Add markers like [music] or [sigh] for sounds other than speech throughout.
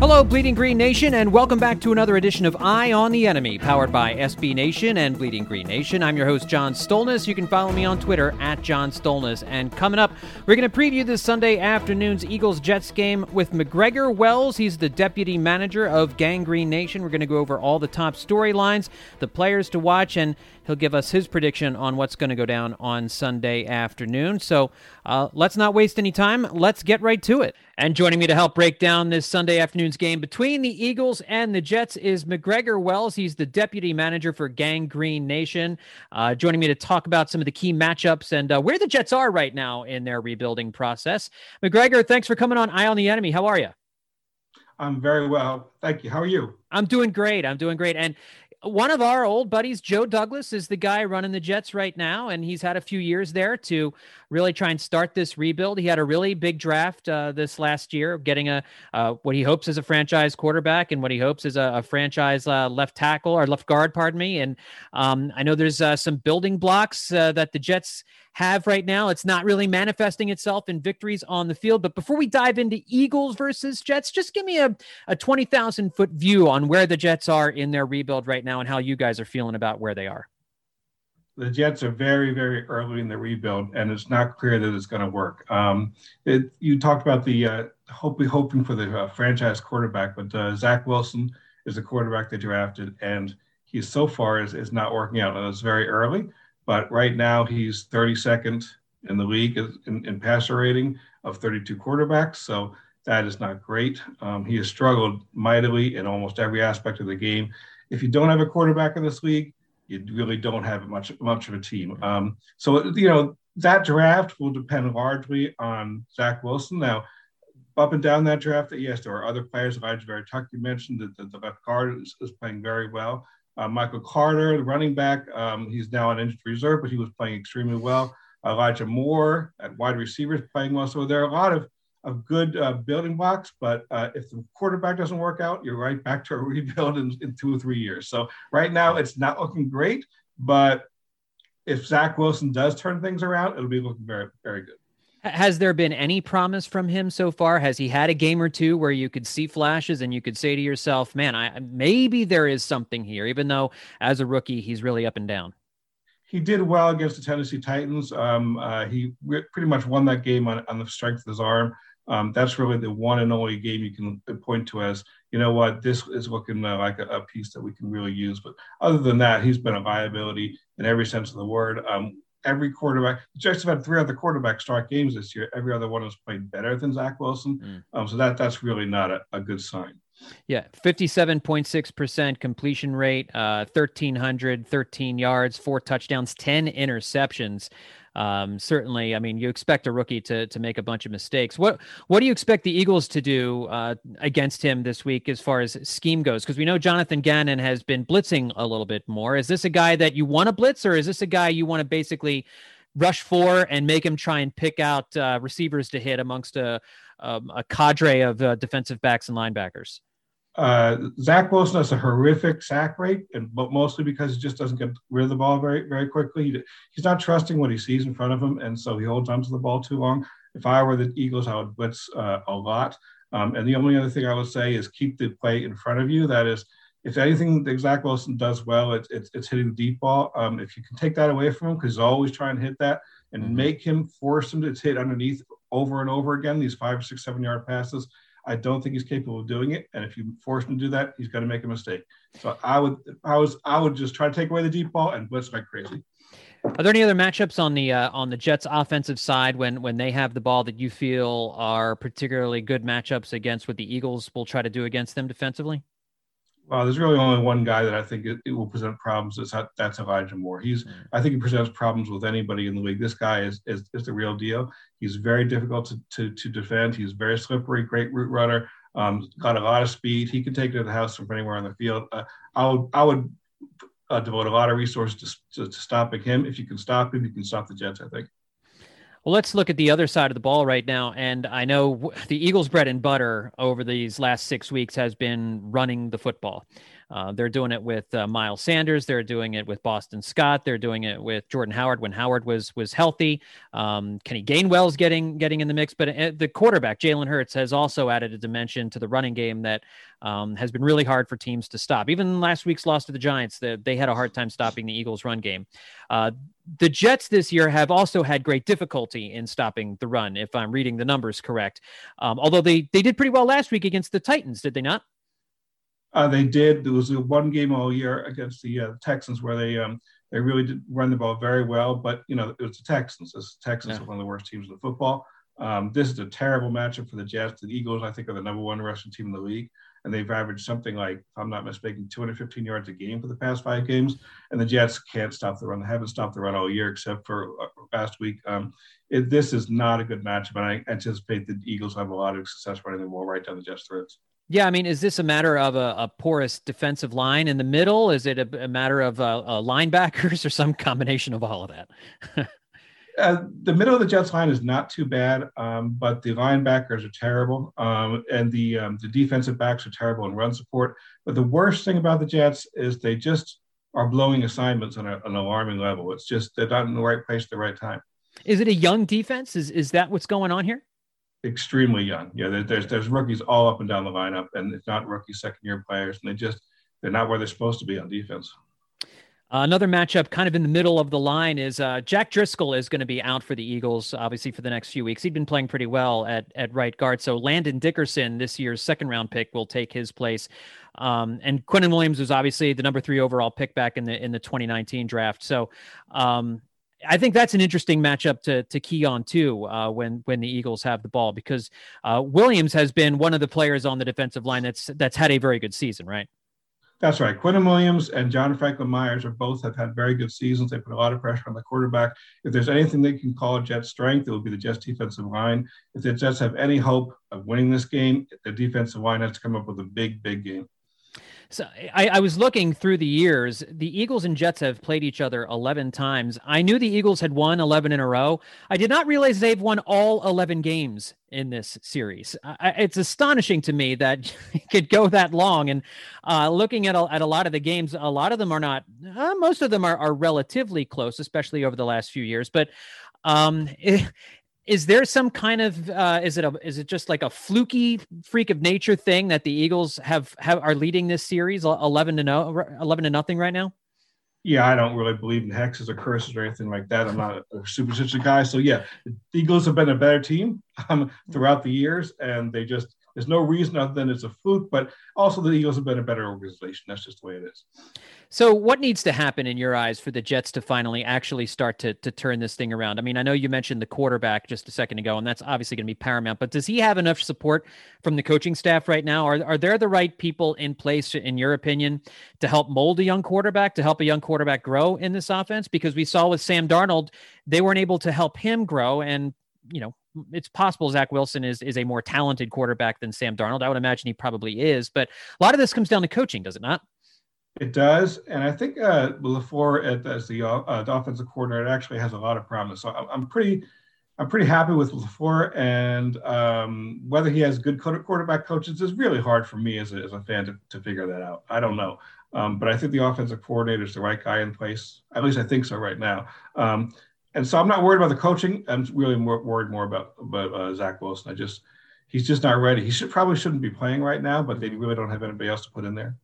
Hello, Bleeding Green Nation, and welcome back to another edition of Eye on the Enemy, powered by SB Nation and Bleeding Green Nation. I'm your host, John Stolnis. You can follow me on Twitter at John Stolnis. And coming up, we're going to preview this Sunday afternoon's Eagles Jets game with MacGregor Wells. He's the deputy manager of Gang Green Nation. We're going to go over all the top storylines, the players to watch, and he'll give us his prediction on what's going to go down on Sunday afternoon. So uh, let's not waste any time. Let's get right to it. And joining me to help break down this Sunday afternoon's game between the Eagles and the Jets is MacGregor Wells. He's the deputy manager for Gang Green Nation. Uh, joining me to talk about some of the key matchups and uh, where the Jets are right now in their rebuilding process. MacGregor, thanks for coming on Eye on the Enemy. How are you? I'm very well. Thank you. How are you? I'm doing great. I'm doing great. And one of our old buddies, Joe Douglas, is the guy running the Jets right now, and he's had a few years there to really try and start this rebuild. He had a really big draft uh, this last year, getting a uh, what he hopes is a franchise quarterback and what he hopes is a, a franchise uh, left tackle or left guard, pardon me. And um, I know there's uh, some building blocks uh, that the Jets have right now. It's not really manifesting itself in victories on the field. But before we dive into Eagles versus Jets, just give me a, a 20,000 foot view on where the Jets are in their rebuild right now and how you guys are feeling about where they are. The Jets are very, very early in the rebuild, and it's not clear that it's going to work. Um, it, you talked about the uh, hope, hoping for the uh, franchise quarterback, but uh, Zach Wilson is the quarterback they drafted, and he so far is, is not working out. And it's very early. But right now, he's 32nd in the league in, in passer rating of 32 quarterbacks. So that is not great. Um, he has struggled mightily in almost every aspect of the game. If you don't have a quarterback in this league, you really don't have much much of a team. Um, so you know that draft will depend largely on Zach Wilson. Now, up and down that draft, yes, there are other players. Alijah Vera-Tucker you mentioned that the, the left guard is, is, playing very well. Uh, Michael Carter, the running back, um, he's now on injured reserve, but he was playing extremely well. Elijah Moore at wide receiver is playing well. So there are a lot of, of good uh, building blocks, but uh, if the quarterback doesn't work out, you're right back to a rebuild in, in two or three years. So right now it's not looking great, but if Zach Wilson does turn things around, it'll be looking very, very good. Has there been any promise from him so far? Has he had a game or two where you could see flashes and you could say to yourself, "Man, I maybe there is something here," even though as a rookie he's really up and down. He did well against the Tennessee Titans. Um, uh, he re- pretty much won that game on, on the strength of his arm. Um, that's really the one and only game you can point to as, you know what, this is looking uh, like a, a, piece that we can really use. But other than that, he's been a liability in every sense of the word. Um, every quarterback. The Jets have had three other quarterbacks start games this year. Every other one has played better than Zach Wilson. Mm. Um, so that that's really not a, a good sign. Yeah, 57.6% completion rate, uh, 1,300, 13 yards, four touchdowns, 10 interceptions um, certainly, I mean, you expect a rookie to to make a bunch of mistakes. What what do you expect the Eagles to do uh, against him this week as far as scheme goes? Because we know Jonathan Gannon has been blitzing a little bit more. Is this a guy that you want to blitz, or is this a guy you want to basically rush for and make him try and pick out uh, receivers to hit amongst a um, a cadre of uh, defensive backs and linebackers? Uh, Zach Wilson has a horrific sack rate, and but mostly because he just doesn't get rid of the ball very very quickly. He, he's not trusting what he sees in front of him, and so he holds onto the ball too long. If I were the Eagles, I would blitz uh, a lot. Um, and the only other thing I would say is keep the play in front of you. That is, if anything that Zach Wilson does well, it's, it's, it's hitting the deep ball. Um, if you can take that away from him, because he's always trying to hit that, and mm-hmm. make him force him to hit underneath over and over again, these five, six, seven yard passes, I don't think he's capable of doing it. And if you force him to do that, he's going to make a mistake. So I would, I was, I would just try to take away the deep ball and blitz like crazy. Are there any other matchups on the uh, on the Jets offensive side when when they have the ball that you feel are particularly good matchups against what the Eagles will try to do against them defensively? Well, there's really only one guy that I think it, it will present problems. That's, that's Elijah Moore. He's, mm. I think he presents problems with anybody in the league. This guy is, is, is the real deal. He's very difficult to, to, to defend. He's very slippery, great route runner, um, got a lot of speed. He can take it to the house from anywhere on the field. Uh, I would, I would uh, devote a lot of resources to, to, to stopping him. If you can stop him, you can stop the Jets, I think. Well, let's look at the other side of the ball right now. And I know the Eagles' bread and butter over these last six weeks has been running the football. Uh, they're doing it with uh, Miles Sanders. They're doing it with Boston Scott. They're doing it with Jordan Howard when Howard was was healthy. Um, Kenny Gainwell's getting getting in the mix, but uh, the quarterback Jalen Hurts has also added a dimension to the running game that um, has been really hard for teams to stop. Even last week's loss to the Giants, the, they had a hard time stopping the Eagles' run game. Uh, the Jets this year have also had great difficulty in stopping the run, if I'm reading the numbers correct. Um, although they they did pretty well last week against the Titans, did they not? Uh, they did. There was one game all year against the uh, Texans where they um, they really did run the ball very well. But you know, it was the Texans. The Texans yeah. are one of the worst teams in the football. Um, this is a terrible matchup for the Jets. The Eagles, I think, are the number one rushing team in the league, and they've averaged something like, if I'm not mistaken, 215 yards a game for the past five games. And the Jets can't stop the run. They haven't stopped the run all year, except for uh, last week. Um, it, this is not a good matchup, and I anticipate the Eagles have a lot of success running the ball right down the Jets' throats. Yeah, I mean, is this a matter of a, a porous defensive line in the middle? Is it a, a matter of uh, uh, linebackers [laughs] or some combination of all of that? [laughs] uh, the middle of the Jets line is not too bad, um, but the linebackers are terrible, um, and the um, the defensive backs are terrible in run support. But the worst thing about the Jets is they just are blowing assignments on a, an alarming level. It's just they're not in the right place at the right time. Is it a young defense? Is is that what's going on here? Extremely young. Yeah, there's there's rookies all up and down the lineup, and it's not rookie second year players, and they just they're not where they're supposed to be on defense. Uh, another matchup kind of in the middle of the line is uh, Jack Driscoll is going to be out for the Eagles, obviously, for the next few weeks. He'd been playing pretty well at, at right guard. So Landon Dickerson, this year's second round pick, will take his place. Um, and Quinnen Williams was obviously the number three overall pick back in the in the 2019 draft. So um, I think that's an interesting matchup to to key on too uh, when when the Eagles have the ball because uh, Williams has been one of the players on the defensive line that's that's had a very good season, right? That's right. Quinnen Williams and John Franklin Myers are both have had very good seasons. They put a lot of pressure on the quarterback. If there's anything they can call Jets strength, it will be the Jets defensive line. If the Jets have any hope of winning this game, the defensive line has to come up with a big, big game. So I, I, was looking through the years. The Eagles and Jets have played each other 11 times. I knew the Eagles had won 11 in a row. I did not realize they've won all 11 games in this series. I, it's astonishing to me that [laughs] it could go that long. And uh, looking at a, at a lot of the games, a lot of them are not, uh, most of them are, are relatively close, especially over the last few years. But um, it, [laughs] is there some kind of uh, is it a is it just like a fluky freak of nature thing that the Eagles have have are leading this series 11 to no 11 to nothing right now? Yeah, I don't really believe in hexes or curses or anything like that. I'm not a superstitious guy, so yeah, the Eagles have been a better team um, throughout the years, and they just there's no reason other than it's a fluke, but also the Eagles have been a better organization. That's just the way it is. So, what needs to happen in your eyes for the Jets to finally actually start to to turn this thing around? I mean, I know you mentioned the quarterback just a second ago, and that's obviously going to be paramount. But does he have enough support from the coaching staff right now? Are are there the right people in place, in your opinion, to help mold a young quarterback, to help a young quarterback grow in this offense? Because we saw with Sam Darnold, they weren't able to help him grow, and you know it's possible Zach Wilson is is a more talented quarterback than Sam Darnold. I would imagine he probably is, but a lot of this comes down to coaching, does it not? It does, and I think uh, LaFleur as the, uh, the offensive coordinator actually has a lot of promise. So I'm, I'm pretty, I'm pretty happy with LaFleur, and um, whether he has good quarterback coaches is really hard for me as a, as a fan to, to figure that out. I don't know, um, but I think the offensive coordinator is the right guy in place. At least I think so right now. Um, and so I'm not worried about the coaching. I'm really more worried more about about uh, Zach Wilson. I just he's just not ready. He should probably shouldn't be playing right now, but they really don't have anybody else to put in there.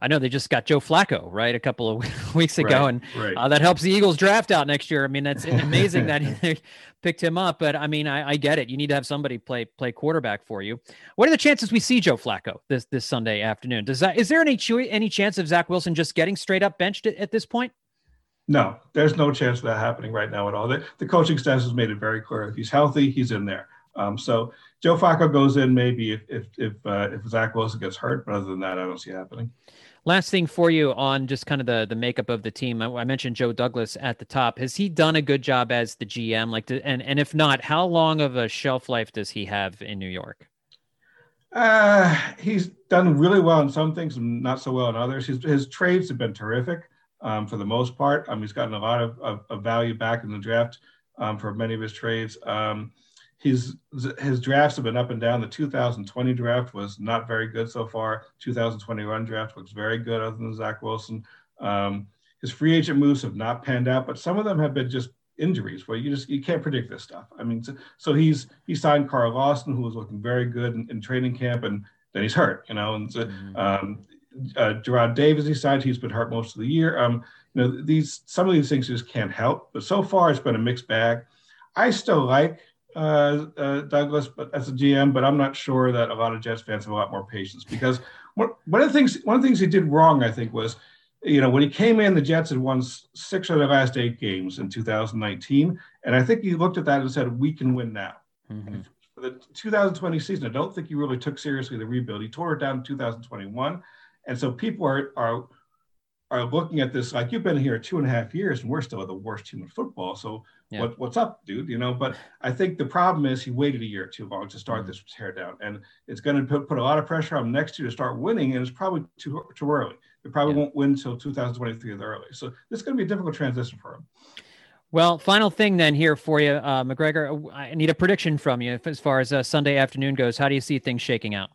I know they just got Joe Flacco right a couple of [laughs] weeks ago, right, and right. Uh, that helps the Eagles draft out next year. I mean, that's [laughs] amazing that they [laughs] picked him up. But I mean, I, I, get it. You need to have somebody play play quarterback for you. What are the chances we see Joe Flacco this this Sunday afternoon? Does that is there any any chance of Zach Wilson just getting straight up benched at, at this point? No, there's no chance of that happening right now at all. The, the coaching staff has made it very clear. If he's healthy, he's in there. Um, so Joe Flacco goes in maybe if if if, uh, if Zach Wilson gets hurt, but other than that, I don't see it happening. Last thing for you on just kind of the the makeup of the team. I, I mentioned Joe Douglas at the top. Has he done a good job as the GM? Like, to, and and if not, how long of a shelf life does he have in New York? Uh, he's done really well in some things and not so well in others. His, his trades have been terrific um, for the most part. Um, he's gotten a lot of, of, of value back in the draft um, for many of his trades. Um, his his drafts have been up and down. The 2020 draft was not very good so far. 2021 draft looks very good, other than Zach Wilson. Um, his free agent moves have not panned out, but some of them have been just injuries where you just you can't predict this stuff. I mean, so, so he's he signed Carl Lawson, who was looking very good in, in training camp, and then he's hurt. You know, and so, mm-hmm. um, uh, Jarrad Davis he signed. He's been hurt most of the year. Um, you know, these some of these things just can't help. But so far, it's been a mixed bag. I still like uh, uh, Douglas, but as a GM, but I'm not sure that a lot of Jets fans have a lot more patience because one, one of the things one of the things he did wrong, I think, was you know when he came in, the Jets had won six of their last eight games in 2019, and I think he looked at that and said, "We can win now." Mm-hmm. For the 2020 season, I don't think he really took seriously the rebuild. He tore it down in 2021, and so people are are are looking at this like you've been here two and a half years and we're still the worst team in football. So yeah. what, what's up, dude? You know, but I think the problem is he waited a year too long to start mm-hmm. this tear down, and it's going to put, put a lot of pressure on next year to start winning, and it's probably too too early. They probably yeah. won't win until 2023 at the early. So this is going to be a difficult transition for him. Well, final thing then here for you, uh, MacGregor. I need a prediction from you as far as uh, Sunday afternoon goes. How do you see things shaking out?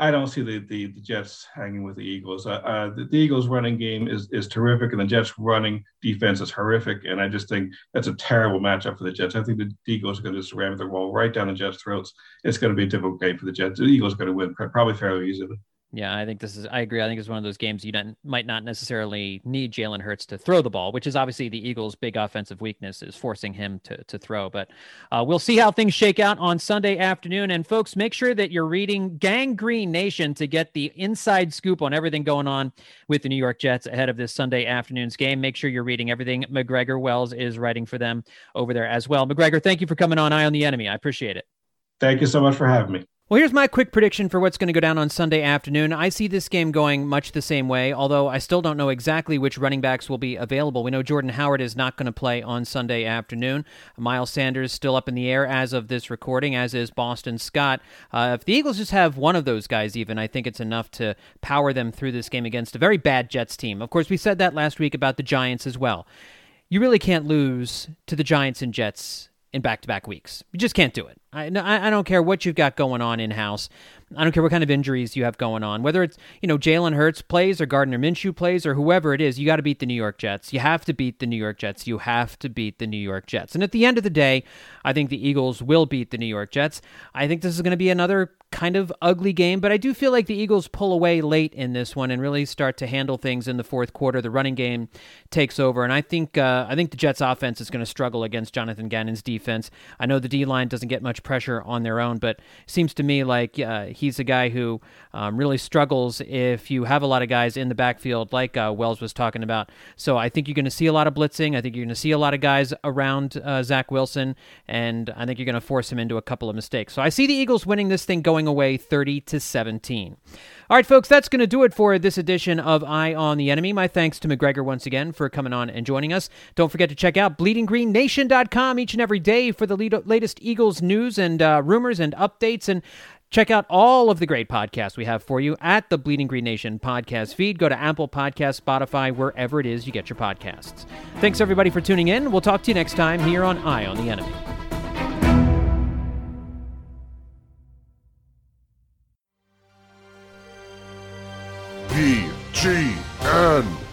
I don't see the, the, the Jets hanging with the Eagles. Uh, uh, the, the, Eagles running game is is terrific, and the Jets running defense is horrific. And I just think that's a terrible matchup for the Jets. I think the Eagles are going to just ram the ball right down the Jets' throats. It's going to be a difficult game for the Jets. The Eagles are going to win probably fairly easily. Yeah, I think this is. I agree. I think it's one of those games you don't, might not necessarily need Jalen Hurts to throw the ball, which is obviously the Eagles' big offensive weakness is forcing him to to throw. But uh, we'll see how things shake out on Sunday afternoon. And folks, make sure that you're reading Gang Green Nation to get the inside scoop on everything going on with the New York Jets ahead of this Sunday afternoon's game. Make sure you're reading everything MacGregor Wells is writing for them over there as well. MacGregor, thank you for coming on Eye on the Enemy. I appreciate it. Thank you so much for having me. Well, here's my quick prediction for what's going to go down on Sunday afternoon. I see this game going much the same way, although I still don't know exactly which running backs will be available. We know Jordan Howard is not going to play on Sunday afternoon. Miles Sanders still up in the air as of this recording, as is Boston Scott. Uh, if the Eagles just have one of those guys, even, I think it's enough to power them through this game against a very bad Jets team. Of course, we said that last week about the Giants as well. You really can't lose to the Giants and Jets in back to back weeks. You just can't do it. I, I don't care what you've got going on in house. I don't care what kind of injuries you have going on, whether it's you know Jalen Hurts plays or Gardner Minshew plays or whoever it is. You got to beat the New York Jets. You have to beat the New York Jets. You have to beat the New York Jets. And at the end of the day, I think the Eagles will beat the New York Jets. I think this is going to be another kind of ugly game, but I do feel like the Eagles pull away late in this one and really start to handle things in the fourth quarter. The running game takes over, and I think uh, I think the Jets' offense is going to struggle against Jonathan Gannon's defense. I know the D line doesn't get much pressure on their own, but it seems to me like uh, he's a guy who um, really struggles if you have a lot of guys in the backfield, like uh, Wells was talking about. So I think you're going to see a lot of blitzing. I think you're going to see a lot of guys around uh, Zach Wilson, and I think you're going to force him into a couple of mistakes. So I see the Eagles winning this thing going away 30 to 17. All right, folks, that's going to do it for this edition of Eye on the Enemy. My thanks to MacGregor once again for coming on and joining us. Don't forget to check out bleedinggreennation.com each and every day for the latest Eagles news and uh, rumors and updates. And Check out all of the great podcasts we have for you at the Bleeding Green Nation podcast feed. Go to Apple Podcast, Spotify, wherever it is you get your podcasts. Thanks everybody for tuning in. We'll talk to you next time here on Eye on the Enemy. G N